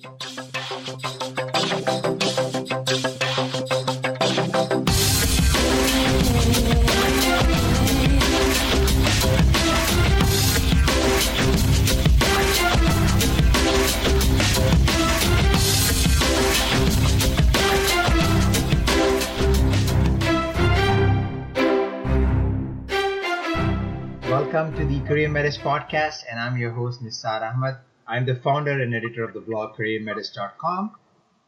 Welcome to the Career Metis podcast, and I'm your host, Nisar Ahmed. I'm the founder and editor of the blog CareerMetis.com.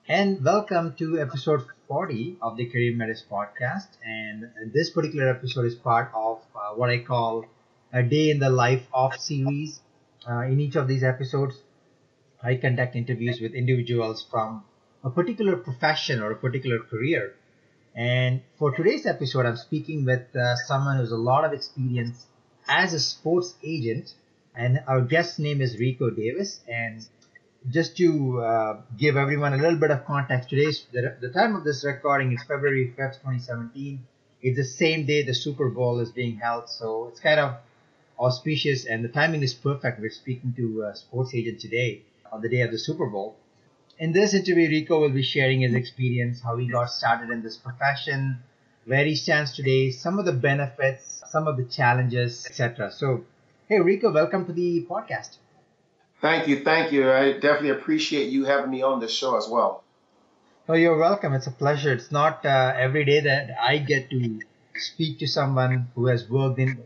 And welcome to episode 40 of the Career Metis podcast. And this particular episode is part of uh, what I call a day in the life of series. Uh, in each of these episodes, I conduct interviews with individuals from a particular profession or a particular career. And for today's episode, I'm speaking with uh, someone who's a lot of experience as a sports agent. And our guest's name is Rico Davis. And just to uh, give everyone a little bit of context, today's the, the time of this recording is February 5th, 2017. It's the same day the Super Bowl is being held, so it's kind of auspicious, and the timing is perfect. We're speaking to a sports agent today on the day of the Super Bowl. In this interview, Rico will be sharing his experience, how he got started in this profession, where he stands today, some of the benefits, some of the challenges, etc. So, hey, Rico, welcome to the podcast. Thank you, thank you. I definitely appreciate you having me on this show as well. Oh, you're welcome. It's a pleasure. It's not uh, every day that I get to speak to someone who has worked in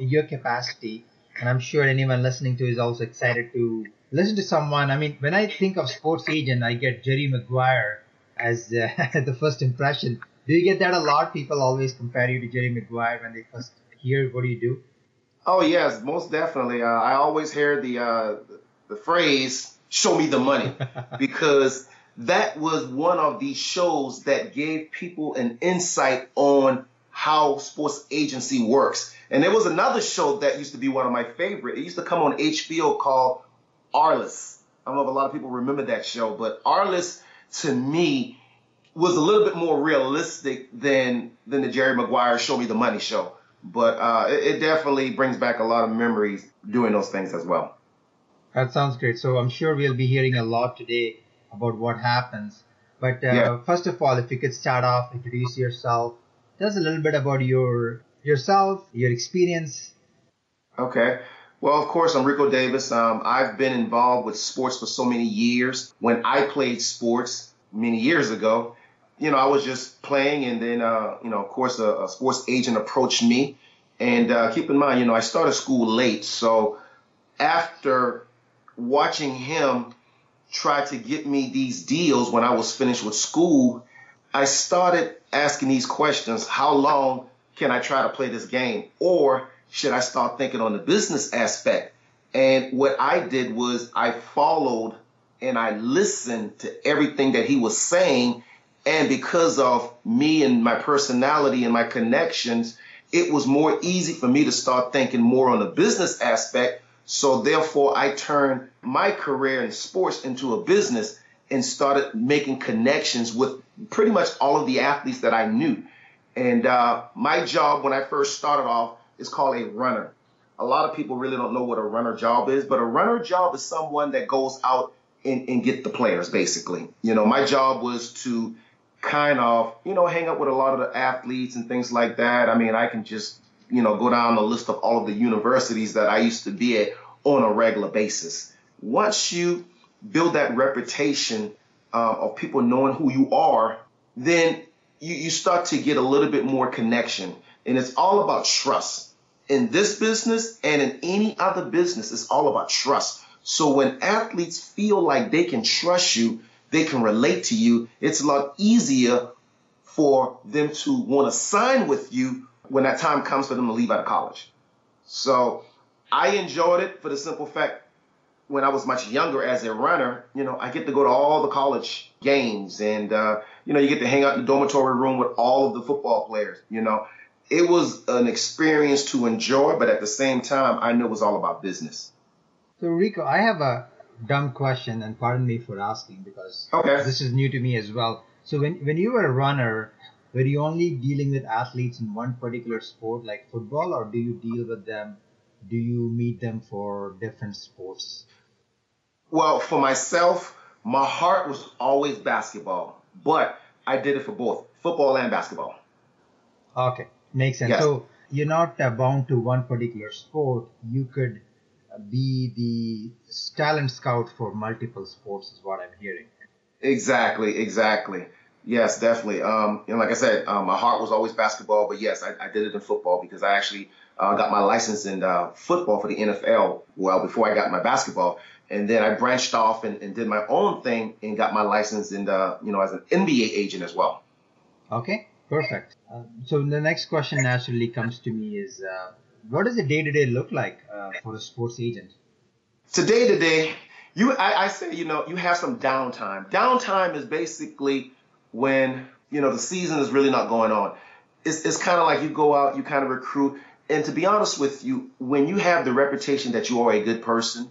your capacity, and I'm sure anyone listening to is also excited to listen to someone. I mean, when I think of sports agent, I get Jerry Maguire as uh, the first impression. Do you get that a lot? People always compare you to Jerry Maguire when they first hear what do you do. Oh yes, most definitely. Uh, I always hear the uh, the phrase "show me the money" because that was one of the shows that gave people an insight on how sports agency works. And there was another show that used to be one of my favorite. It used to come on HBO called Arliss. I don't know if a lot of people remember that show, but Arliss to me was a little bit more realistic than than the Jerry Maguire Show Me the Money show. But uh, it, it definitely brings back a lot of memories doing those things as well. That sounds great. So I'm sure we'll be hearing a lot today about what happens. But uh, yeah. first of all, if you could start off, introduce yourself, tell us a little bit about your yourself, your experience. Okay. Well, of course, I'm Rico Davis. Um, I've been involved with sports for so many years. When I played sports many years ago, you know, I was just playing, and then, uh, you know, of course, a, a, sports agent approached me. And uh, keep in mind, you know, I started school late, so after watching him try to get me these deals when I was finished with school, I started asking these questions: How long can I try to play this game, or should I start thinking on the business aspect? And what I did was I followed and I listened to everything that he was saying. And because of me and my personality and my connections, it was more easy for me to start thinking more on the business aspect. So therefore, I turned my career in sports into a business and started making connections with pretty much all of the athletes that I knew. And uh, my job when I first started off is called a runner. A lot of people really don't know what a runner job is, but a runner job is someone that goes out and, and get the players, basically. You know, my job was to kind of, you know, hang up with a lot of the athletes and things like that. I mean, I can just, you know, go down the list of all of the universities that I used to be at on a regular basis. Once you build that reputation uh, of people knowing who you are, then you, you start to get a little bit more connection. And it's all about trust in this business and in any other business, it's all about trust. So when athletes feel like they can trust you, they can relate to you, it's a lot easier for them to want to sign with you when that time comes for them to leave out of college. So I enjoyed it for the simple fact when I was much younger as a runner, you know, I get to go to all the college games and, uh, you know, you get to hang out in the dormitory room with all of the football players, you know it was an experience to enjoy, but at the same time, I knew it was all about business. So, Rico, I have a dumb question, and pardon me for asking because okay. this is new to me as well. So, when, when you were a runner, were you only dealing with athletes in one particular sport like football, or do you deal with them? Do you meet them for different sports? Well, for myself, My heart was always basketball, but I did it for both football and basketball. Okay, makes sense. Yes. So you're not uh, bound to one particular sport. You could be the talent scout for multiple sports, is what I'm hearing. Exactly, exactly. Yes, definitely. Um, and like I said, um, my heart was always basketball, but yes, I, I did it in football because I actually uh, got my license in uh, football for the NFL well before I got my basketball. And then I branched off and, and did my own thing and got my license in the, you know, as an NBA agent as well. Okay, perfect. Uh, so the next question naturally comes to me is, uh, what does a day to day look like uh, for a sports agent? Today, today, you, I, I say, you know, you have some downtime. Downtime is basically when, you know, the season is really not going on. It's, it's kind of like you go out, you kind of recruit. And to be honest with you, when you have the reputation that you are a good person,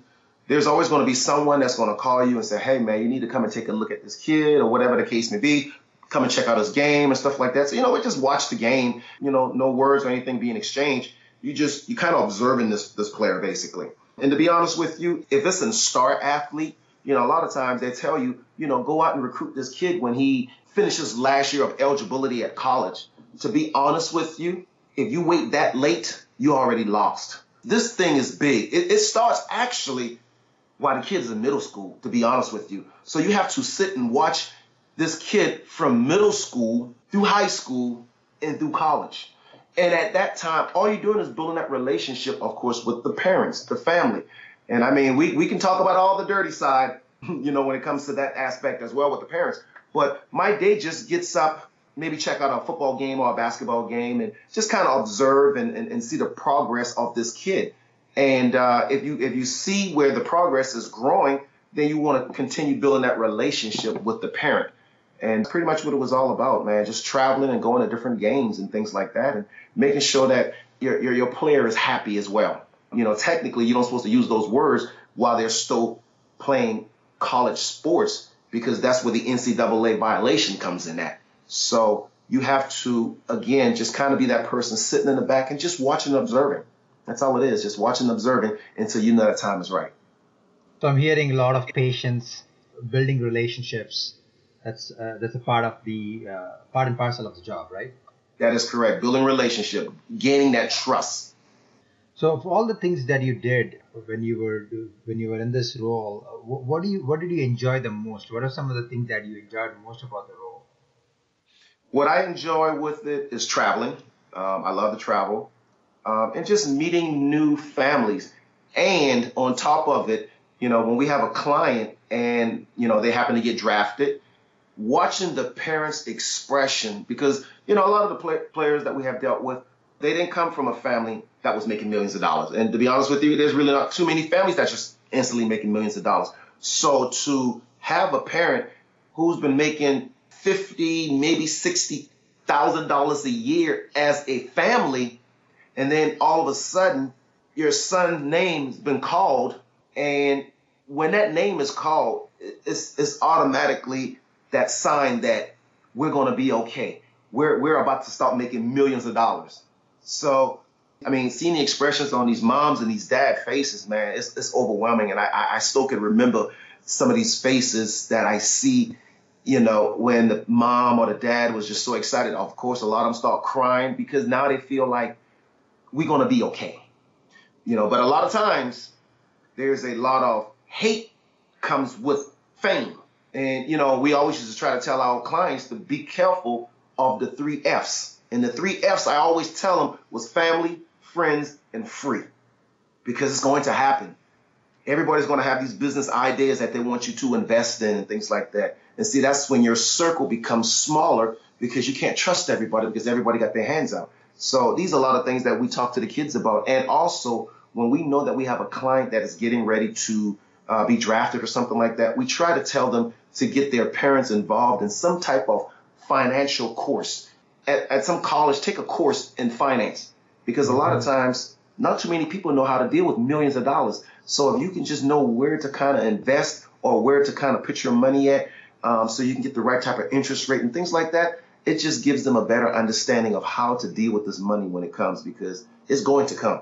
there's always going to be someone that's going to call you and say, hey, man, you need to come and take a look at this kid or whatever the case may be. Come and check out his game and stuff like that. So, you know, we just watch the game, you know, no words or anything being exchanged. You just, you kind of observing this, this player basically. And to be honest with you, if it's a star athlete, you know, a lot of times they tell you, you know, go out and recruit this kid when he finishes last year of eligibility at college. To be honest with you, if you wait that late, you already lost. This thing is big. It, it starts actually while the kid's in middle school, to be honest with you. So you have to sit and watch this kid from middle school through high school and through college. And at that time, all you're doing is building that relationship, of course, with the parents, the family. And I mean, we, we can talk about all the dirty side, you know, when it comes to that aspect as well with the parents. But my day just gets up, maybe check out a football game or a basketball game and just kind of observe and, and, and see the progress of this kid. And uh, if you if you see where the progress is growing, then you want to continue building that relationship with the parent. And pretty much what it was all about, man, just traveling and going to different games and things like that, and making sure that your your, your player is happy as well. You know, technically, you don't supposed to use those words while they're still playing college sports because that's where the NCAA violation comes in at. So you have to again just kind of be that person sitting in the back and just watching and observing. That's all it is, just watching and observing until you know that time is right. So I'm hearing a lot of patience, building relationships. That's uh, that's a part of the uh, part and parcel of the job, right? That is correct. Building relationship, gaining that trust. So, of all the things that you did when you were when you were in this role, uh, what do you what did you enjoy the most? What are some of the things that you enjoyed most about the role? What I enjoy with it is traveling. Um, I love to travel um, and just meeting new families. And on top of it, you know, when we have a client and, you know, they happen to get drafted, watching the parents' expression, because, you know, a lot of the play- players that we have dealt with, they didn't come from a family that was making millions of dollars. And to be honest with you, there's really not too many families that's just instantly making millions of dollars. So to have a parent who's been making fifty, maybe sixty thousand dollars a year as a family and then all of a sudden your son's name's been called and when that name is called it's, it's automatically that sign that we're going to be okay we're, we're about to start making millions of dollars so i mean seeing the expressions on these moms and these dad faces man it's, it's overwhelming and I, I still can remember some of these faces that i see you know, when the mom or the dad was just so excited, of course, a lot of them start crying because now they feel like we're going to be okay. You know, but a lot of times there's a lot of hate comes with fame. And, you know, we always used to try to tell our clients to be careful of the three F's. And the three F's I always tell them was family, friends, and free because it's going to happen. Everybody's going to have these business ideas that they want you to invest in and things like that. And see, that's when your circle becomes smaller because you can't trust everybody because everybody got their hands out. So these are a lot of things that we talk to the kids about. And also, when we know that we have a client that is getting ready to uh, be drafted or something like that, we try to tell them to get their parents involved in some type of financial course. At, at some college, take a course in finance because a lot of times, not too many people know how to deal with millions of dollars. So if you can just know where to kind of invest or where to kind of put your money at, um, so you can get the right type of interest rate and things like that, it just gives them a better understanding of how to deal with this money when it comes because it's going to come.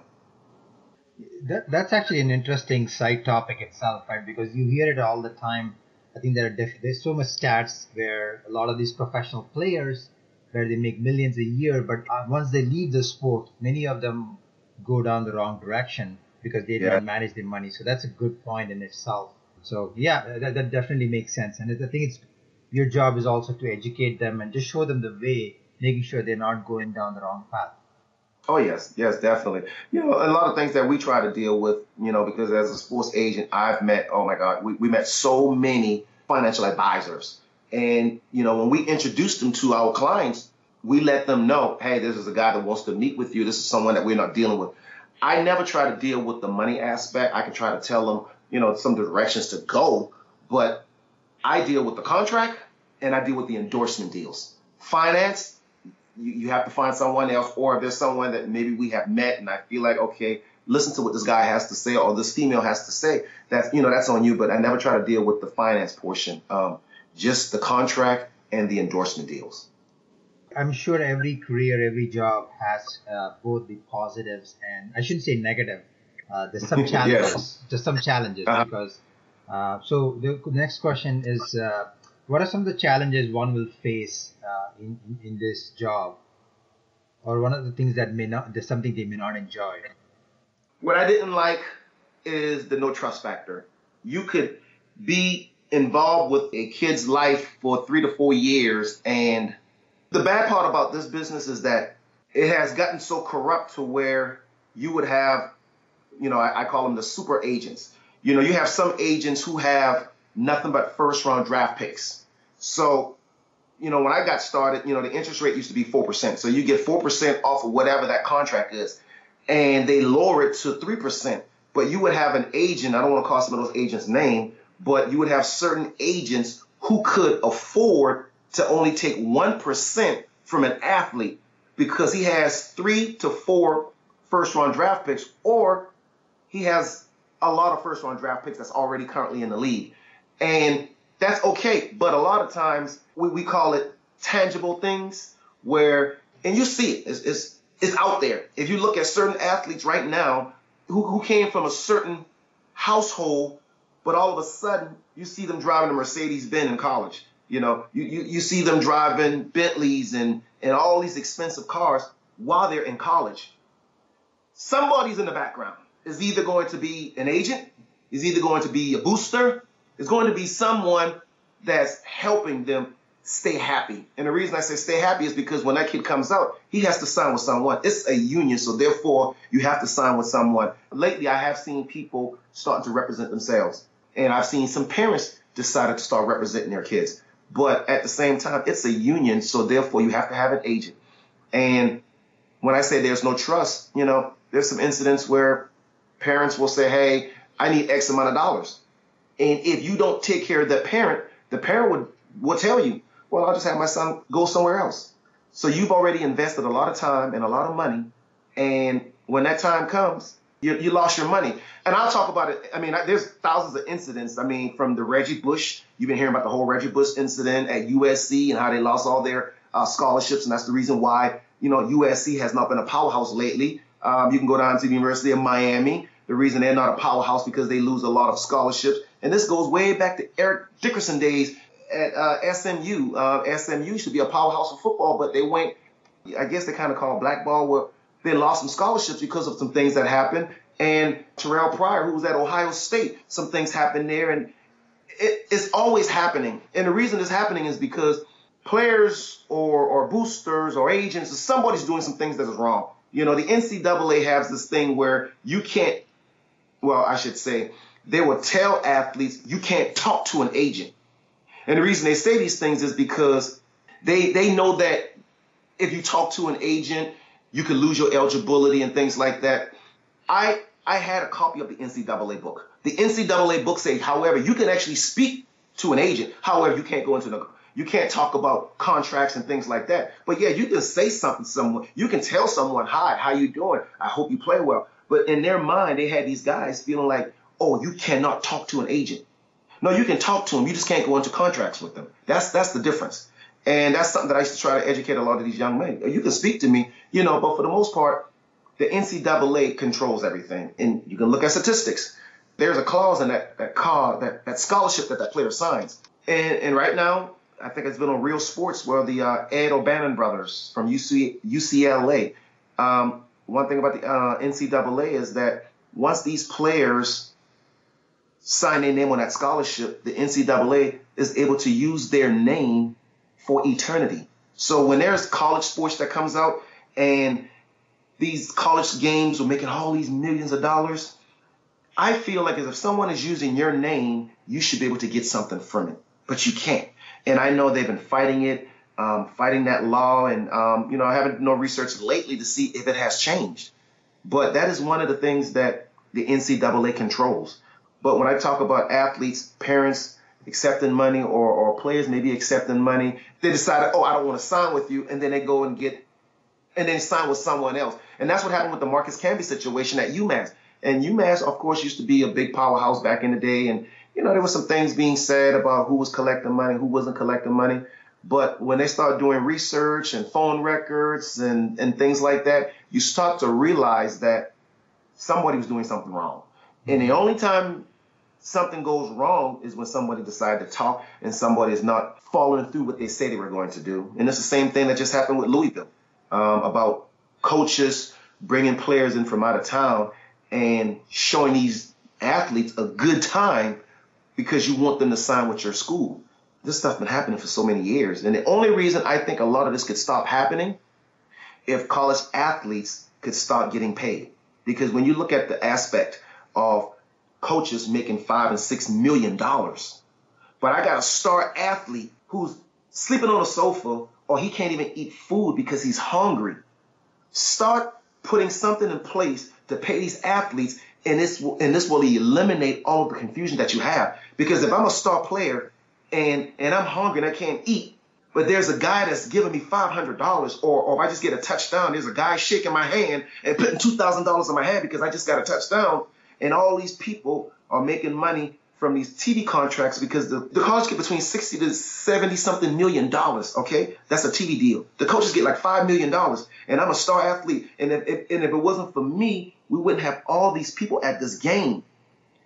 That, that's actually an interesting side topic itself, right? Because you hear it all the time I think there are def- there's so much stats where a lot of these professional players where they make millions a year, but uh, once they leave the sport, many of them go down the wrong direction because they Yeah. don't manage their money. So that's a good point in itself. So yeah, that, that definitely makes sense. And I think it's your job is also to educate them and just show them the way, making sure they're not going down the wrong path. Oh yes, yes, definitely. You know, a lot of things that we try to deal with, you know, because as a sports agent, I've met, oh my God, we, we met so many financial advisors. And, you know, when we introduce them to our clients, we let them know, hey, this is a guy that wants to meet with you. This is someone that we're not dealing with. I never try to deal with the money aspect. I can try to tell them, you know, some directions to go, but I deal with the contract and I deal with the endorsement deals. Finance, you, you have to find someone else, or if there's someone that maybe we have met and I feel like, okay, listen to what this guy has to say or this female has to say. That's you know that's on you, but I never try to deal with the finance portion. Um, just the contract and the endorsement deals. I'm sure every career, every job has uh, both the positives and I shouldn't say negative. Uh, there's some challenges. Yes. There's some challenges Uh-huh. because. Uh, so the next question is, uh, what are some of the challenges one will face uh, in, in in this job, or one of the things that may not, there's something they may not enjoy. What I didn't like is the no trust factor. You could be involved with a kid's life for three to four years, and the bad part about this business is that it has gotten so corrupt to where you would have, you know, I, I call them the super agents. You know, you have some agents who have nothing but first round draft picks. So, you know, when I got started, you know, the interest rate used to be 4%. So you get 4% off of whatever that contract is and they lower it to 3%. But you would have an agent, I don't want to call some of those agents' name, but you would have certain agents who could afford to only take 1% from an athlete because he has three to four first round draft picks, or he has a lot of first round draft picks that's already currently in the league. And that's okay. But a lot of times we, we call it tangible things where, and you see it, it's, it's, it's out there. If you look at certain athletes right now who, who came from a certain household, but all of a sudden you see them driving a Mercedes Benz in college. You know, you, you, you see them driving Bentleys and, and all these expensive cars while they're in college. Somebody's in the background. Is either going to be an agent, is either going to be a booster, is going to be someone that's helping them stay happy. And the reason I say stay happy is because when that kid comes out, he has to sign with someone. It's a union, so therefore you have to sign with someone. Lately, I have seen people starting to represent themselves, and I've seen some parents decided to start representing their kids. But at the same time, it's a union, so therefore you have to have an agent. And when I say there's no trust, you know, there's some incidents where parents will say, "Hey, I need X amount of dollars," and if you don't take care of that parent, the parent would will tell you, "Well, I'll just have my son go somewhere else." So you've already invested a lot of time and a lot of money, and when that time comes, you, you lost your money. And I'll talk about it. I mean, I, there's thousands of incidents. I mean, from the Reggie Bush, you've been hearing about the whole Reggie Bush incident at USC and how they lost all their uh, scholarships, and that's the reason why you know USC has not been a powerhouse lately. Um, you can go down to the University of Miami. The reason they're not a powerhouse because they lose a lot of scholarships, and this goes way back to Eric Dickerson days at uh, SMU. Uh, SMU should be a powerhouse of football, but they went. I guess they kind of call blackball where they lost some scholarships because of some things that happened. And Terrelle Pryor, who was at Ohio State, some things happened there, and it, it's always happening. And the reason it's happening is because players or, or boosters or agents or somebody's doing some things that is wrong. You know, the NCAA has this thing where you can't, well, I should say, they will tell athletes you can't talk to an agent. And the reason they say these things is because they they know that if you talk to an agent, you could lose your eligibility and things like that. I I had a copy of the NCAA book. The NCAA book says, however, you can actually speak to an agent. However, you can't go into the you can't talk about contracts and things like that. But yeah, you can say something to someone. You can tell someone, "Hi, how you doing? I hope you play well." But in their mind, they had these guys feeling like, "Oh, you cannot talk to an agent." No, you can talk to them. You just can't go into contracts with them. That's that's the difference. And that's something that I used to try to educate a lot of these young men. You can speak to me, you know, but for the most part, the NCAA controls everything. And you can look at statistics. There's a clause in that that card, that, that scholarship that that player signs. And, and right now, I think it's been on Real Sports where the uh, Ed O'Bannon brothers from UC, UCLA. Um, one thing about the uh, NCAA is that once these players sign their name on that scholarship, the NCAA is able to use their name for eternity. So when there's college sports that comes out and these college games are making all these millions of dollars, I feel like if someone is using your name, you should be able to get something from it, but you can't. And I know they've been fighting it, um, fighting that law, and um, you know I haven't no research lately to see if it has changed. But that is one of the things that the NCAA controls. But when I talk about athletes, parents accepting money, or, or players maybe accepting money, they decide, oh, I don't want to sign with you, and then they go and get, and then sign with someone else. And that's what happened with the Marcus Camby situation at UMass. And UMass, of course, used to be a big powerhouse back in the day, and you know there were some things being said about who was collecting money, who wasn't collecting money. But when they start doing research and phone records and, and things like that, you start to realize that somebody was doing something wrong. And the only time something goes wrong is when somebody decides to talk and somebody is not following through what they say they were going to do. And it's the same thing that just happened with Louisville um, about coaches bringing players in from out of town and showing these athletes a good time because you want them to sign with your school. This stuff has been happening for so many years. And the only reason I think a lot of this could stop happening if college athletes could start getting paid. Because when you look at the aspect of coaches making five and six million dollars, but I got a star athlete who's sleeping on a sofa or he can't even eat food because he's hungry. Start putting something in place to pay these athletes, and this will, and this will eliminate all of the confusion that you have. Because if I'm a star player and and I'm hungry and I can't eat, but there's a guy that's giving me five hundred dollars, or or if I just get a touchdown, there's a guy shaking my hand and putting two thousand dollars in my hand because I just got a touchdown, and all these people are making money from these TV contracts because the, the college get between 60 to 70 something million dollars. Okay. That's a TV deal. The coaches get like $5 million and I'm a star athlete. And if, if, and if it wasn't for me, we wouldn't have all these people at this game.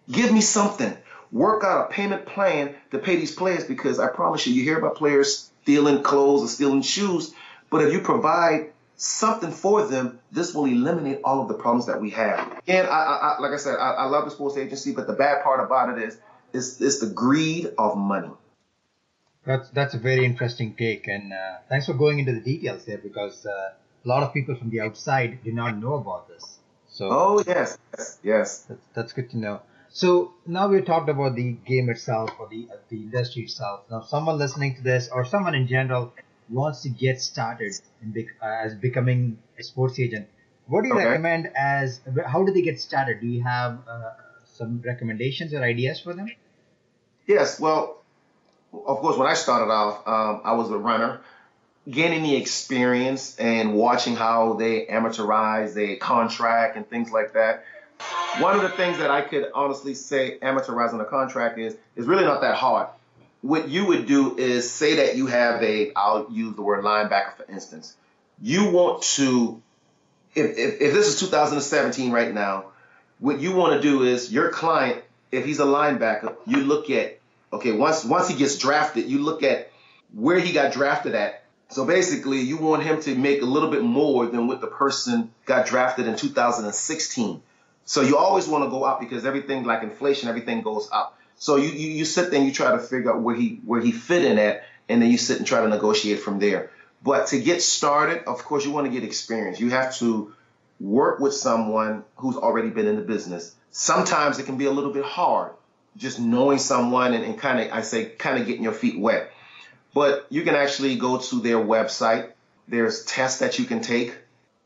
Give me something. Work out a payment plan to pay these players because I promise you, you hear about players stealing clothes or stealing shoes. But if you provide something for them, this will eliminate all of the problems that we have. And I, I, like I said, I, I, love the sports agency, but the bad part about it is, is, is the greed of money. That's that's a very interesting take, and uh, thanks for going into the details there because uh, a lot of people from the outside do not know about this. So oh yes, yes, yes. That's, that's good to know. So now we've talked about the game itself or the uh, the industry itself. Now, someone listening to this or someone in general wants to get started in bec- uh, as becoming a sports agent, what do you okay. recommend as how do they get started? Do you have uh, some recommendations or ideas for them? Yes. Well, of course, when I started off, um, I was a runner. Gaining the experience and watching how they amateurize, they contract, and things like that. One of the things that I could honestly say amateurizing a contract is is really not that hard what you would do is say that you have a, I'll use the word linebacker for instance. You want to, if, if, if this is 2017 right now, what you want to do is your client, if he's a linebacker, you look at, okay, once, once he gets drafted, you look at where he got drafted at. So basically, you want him to make a little bit more than what the person got drafted in 2016. So you always want to go up because everything, like inflation, everything goes up. So you, you, you sit there and you try to figure out where he where he fit in at, and then you sit and try to negotiate from there. But to get started, of course, you want to get experience. You have to work with someone who's already been in the business. Sometimes it can be a little bit hard, just knowing someone and, and kind of I say kind of getting your feet wet. But you can actually go to their website. There's tests that you can take.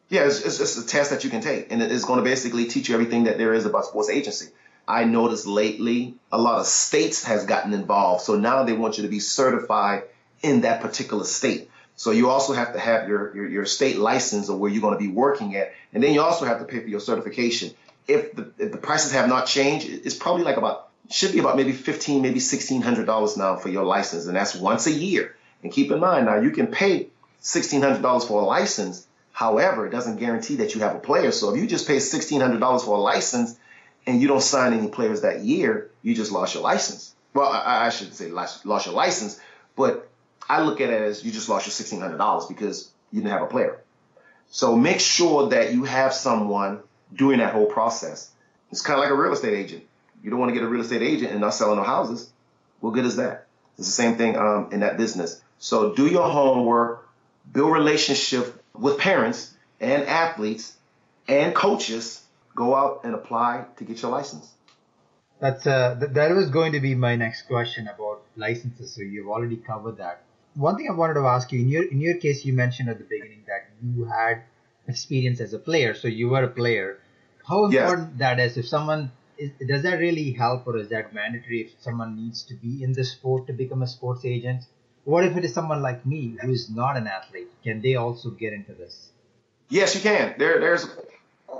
Yeah, it's, it's, it's a test that you can take, and it's going to basically teach you everything that there is about sports agency. I noticed lately a lot of states has gotten involved. So now they want you to be certified in that particular state. So you also have to have your, your, your state license of where you're going to be working at. And then you also have to pay for your certification. If the, if the prices have not changed, it's probably like about, should be about maybe 15, maybe $1,600 now for your license. And that's once a year. And keep in mind now you can pay $1,600 for a license. However, it doesn't guarantee that you have a player. So if you just pay $1,600 for a license, and you don't sign any players that year, you just lost your license. well, I, I shouldn't say lost, lost your license, but I look at it as you just lost your sixteen hundred dollars because you didn't have a player. So make sure that you have someone doing that whole process. It's kind of like a real estate agent. You don't want to get a real estate agent and not selling no houses. What good is that? It's the same thing um, in that business. So do your homework, build relationship with parents and athletes and coaches. Go out and apply to get your license. That's uh, th- that was going to be my next question about licenses. So you've already covered that. One thing I wanted to ask you in your in your case, you mentioned at the beginning that you had experience as a player, so you were a player. How important yes. that is? If someone is, does that really help, or is that mandatory? If someone needs to be in the sport to become a sports agent, what if it is someone like me who is not an athlete? Can they also get into this? Yes, you can. There, there's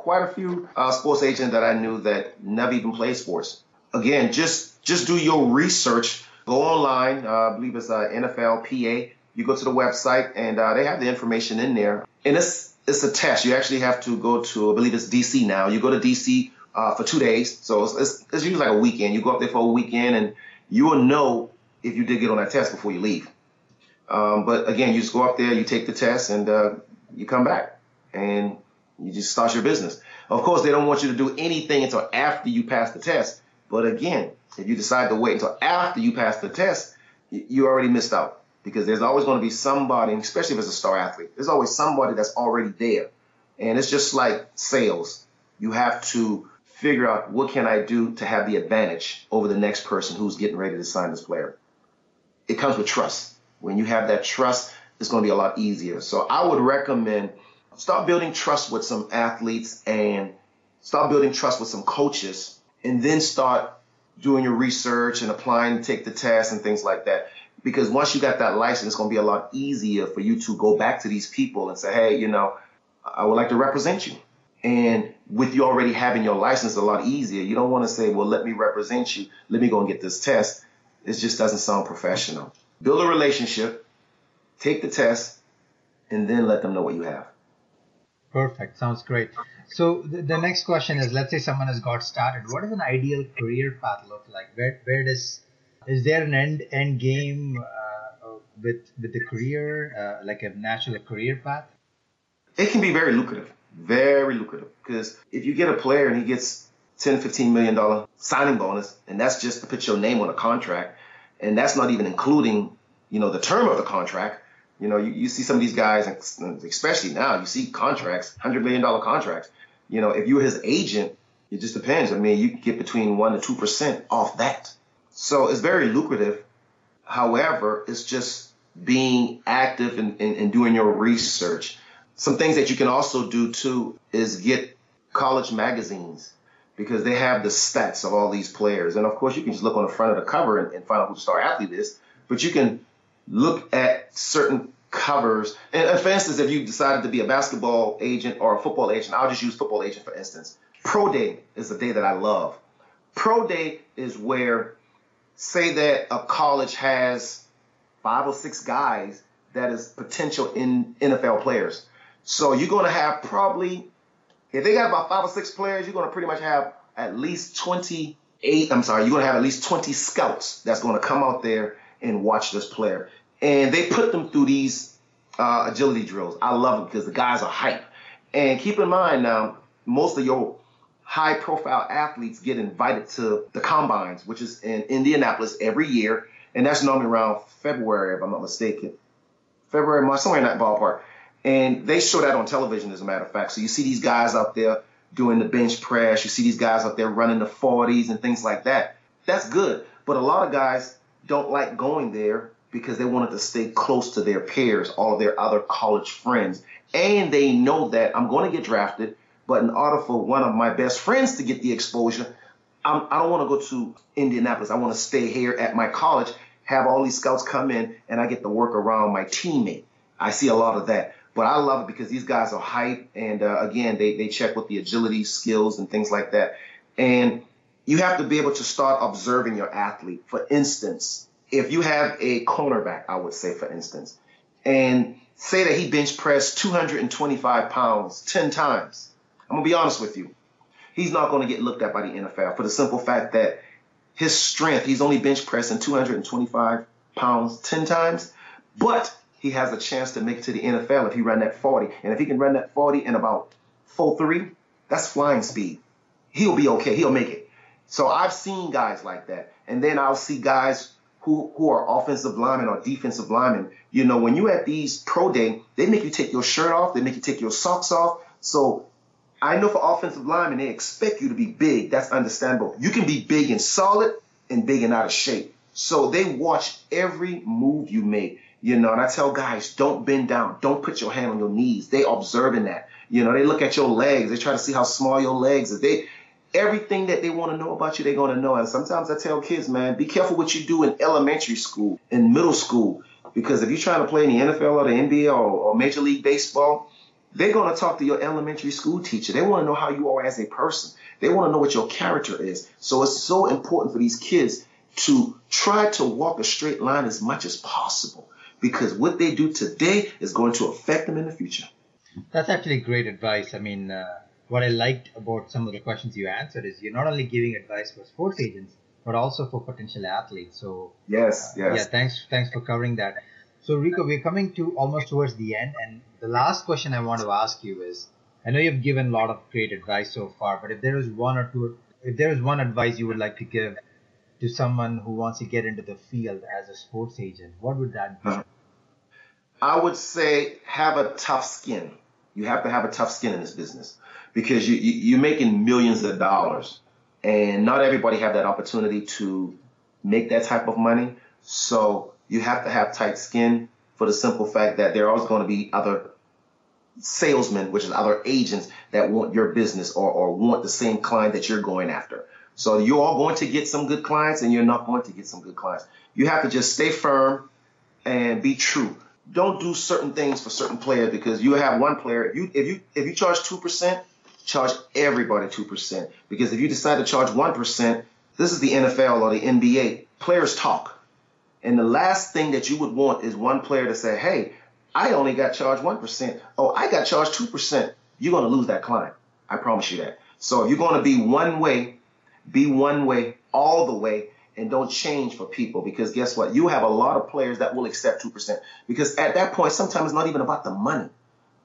quite a few uh, sports agents that I knew that never even played sports. Again, just just do your research. Go online. Uh, I believe it's uh, NFL PA. You go to the website and uh, they have the information in there. And it's it's a test. You actually have to go to I believe it's DC now. You go to DC uh, for two days, so it's, it's, it's usually like a weekend. You go up there for a weekend and you will know if you did get on that test before you leave. Um, but again, you just go up there, you take the test, and uh, you come back, and you just start your business. Of course, they don't want you to do anything until after you pass the test. But again, if you decide to wait until after you pass the test, you already missed out because there's always going to be somebody, especially if it's a star athlete, there's always somebody that's already there. And it's just like sales. You have to figure out what can I do to have the advantage over the next person who's getting ready to sign this player. It comes with trust. When you have that trust, it's going to be a lot easier. So I would recommend start building trust with some athletes and start building trust with some coaches and then start doing your research and applying to take the test and things like that. Because once you got that license, it's going to be a lot easier for you to go back to these people and say, hey, you know, I would like to represent you. And with you already having your license, a lot easier. You don't want to say, well, let me represent you. Let me go and get this test. It just doesn't sound professional. Build a relationship, take the test, and then let them know what you have. Perfect. Sounds great. So the, the next question is, let's say someone has got started. What does an ideal career path look like? Where where does is there an end end game uh, with with the career, uh, like a natural career path? It can be very lucrative, very lucrative. Because if you get a player and he gets 10, 15 million dollar signing bonus, and that's just to put your name on a contract, and that's not even including, you know, the term of the contract. You know, you, you see some of these guys, especially now, you see contracts, hundred million dollar contracts. You know, if you're his agent, it just depends. I mean, you get between one to two percent off that. So it's very lucrative. However, it's just being active and, and, and doing your research. Some things that you can also do too is get college magazines because they have the stats of all these players. And of course, you can just look on the front of the cover and, and find out who the star athlete is. But you can look at certain covers. And for instance, if you decided to be a basketball agent or a football agent, I'll just use football agent for instance. Pro Day is a day that I love. Pro Day is where, say that a college has five or six guys that is potential in NFL players. So you're going to have probably, if they got about five or six players, you're going to pretty much have at least 28, I'm sorry, you're going to have at least 20 scouts that's going to come out there and watch this player and they put them through these uh, agility drills. I love them because the guys are hype. And keep in mind now, most of your high profile athletes get invited to the combines, which is in Indianapolis every year. And that's normally around February, if I'm not mistaken. February, March, somewhere in that ballpark. And they show that on television, as a matter of fact. So you see these guys out there doing the bench press. You see these guys out there running the 40s and things like that. That's good. But a lot of guys don't like going there because they wanted to stay close to their peers, all of their other college friends. And they know that I'm going to get drafted, but in order for one of my best friends to get the exposure, I'm, I do not want to go to Indianapolis. I want to stay here at my college, have all these scouts come in, and I get to work around my teammate. I see a lot of that. But I love it because these guys are hype. And uh, again, they, they check with the agility skills and things like that. And you have to be able to start observing your athlete. For instance, if you have a cornerback, I would say, for instance, and say that he bench pressed 225 pounds 10 times, I'm going to be honest with you. He's not going to get looked at by the NFL for the simple fact that his strength, he's only bench pressing 225 pounds 10 times, but he has a chance to make it to the NFL if he run that 40. And if he can run that 40 in about 4-3, that's flying speed. He'll be okay. He'll make it. So I've seen guys like that. And then I'll see guys who, who are offensive linemen or defensive linemen. You know, when you at these pro day, they make you take your shirt off, they make you take your socks off. So I know for offensive linemen, they expect you to be big. That's understandable. You can be big and solid and big and out of shape. So they watch every move you make. You know, and I tell guys, don't bend down. Don't put your hand on your knees. They observing that. You know, they look at your legs. They try to see how small your legs are. They everything that they want to know about you, they're going to know. And sometimes I tell kids, man, be careful what you do in elementary school, in middle school, because if you're trying to play in the NFL or the NBA or, or Major League Baseball, they're going to talk to your elementary school teacher. They want to know how you are as a person. They want to know what your character is. So it's so important for these kids to try to walk a straight line as much as possible because what they do today is going to affect them in the future. That's actually great advice. I mean, uh, what I liked about some of the questions you answered is you're not only giving advice for sports agents, but also for potential athletes. So yes, uh, yes, yeah. Thanks, thanks for covering that. So Rico, we're coming to almost towards the end, and the last question I want to ask you is: I know you've given a lot of great advice so far, but if there is one or two, if there is one advice you would like to give to someone who wants to get into the field as a sports agent, what would that be? I would say have a tough skin. You have to have a tough skin in this business because you, you are making millions of dollars, and not everybody have that opportunity to make that type of money. So you have to have tight skin for the simple fact that there are always going to be other salesmen, which is other agents that want your business or, or want the same client that you're going after. So you're all going to get some good clients and you're not going to get some good clients. You have to just stay firm and be true. Don't do certain things for certain players because you have one player. If you if you if you charge two percent, charge everybody 2%. Because if you decide to charge 1%, this is the NFL or the NBA. Players talk. And the last thing that you would want is one player to say, hey, I only got charged 1%. Oh, I got charged 2%. You're going to lose that client. I promise you that. So if you're going to be one way, be one way all the way and don't change for people because guess what? You have a lot of players that will accept 2% because at that point, sometimes it's not even about the money.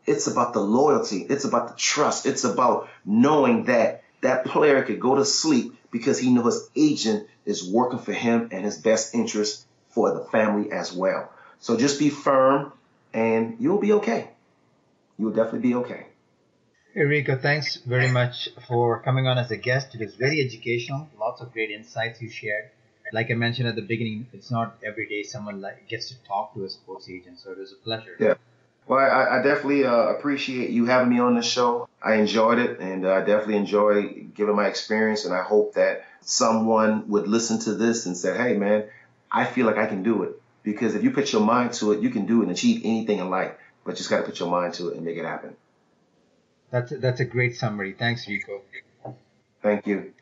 It's about the loyalty. It's about the trust. It's about knowing that that player could go to sleep because he knows his agent is working for him and his best interest for the family as well. So just be firm and you'll be okay. You'll definitely be okay. Hey Rico, thanks very much for coming on as a guest. It was very educational. Lots of great insights you shared. Like I mentioned at the beginning, it's not every day someone like gets to talk to a sports agent, so it was a pleasure. Yeah. Well, I, I definitely uh, appreciate you having me on this show. I enjoyed it, and uh, I definitely enjoy giving my experience. And I hope that someone would listen to this and say, "Hey, man, I feel like I can do it." Because if you put your mind to it, you can do and achieve anything in life. But you just got to put your mind to it and make it happen. That's a, that's a great summary. Thanks, Rico. Thank you.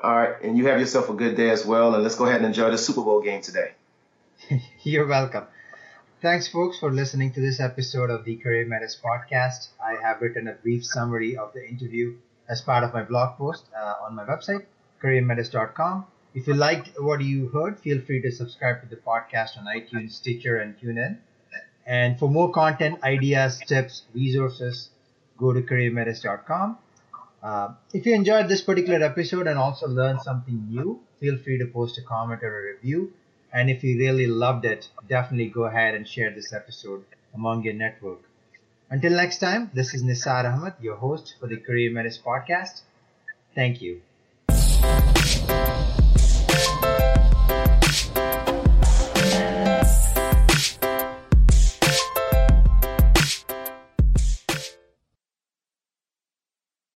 All right, and you have yourself a good day as well. And let's go ahead and enjoy the Super Bowl game today. You're welcome. Thanks, folks, for listening to this episode of the Career Metis podcast. I have written a brief summary of the interview as part of my blog post uh, on my website, careermetis.com. If you liked what you heard, feel free to subscribe to the podcast on iTunes, Stitcher, and TuneIn. And for more content, ideas, tips, resources, go to careermetis.com. Uh, if you enjoyed this particular episode and also learned something new, feel free to post a comment or a review and if you really loved it, definitely go ahead and share this episode among your network. Until next time, this is Nisar Ahmed, your host for the Career Metis podcast. Thank you.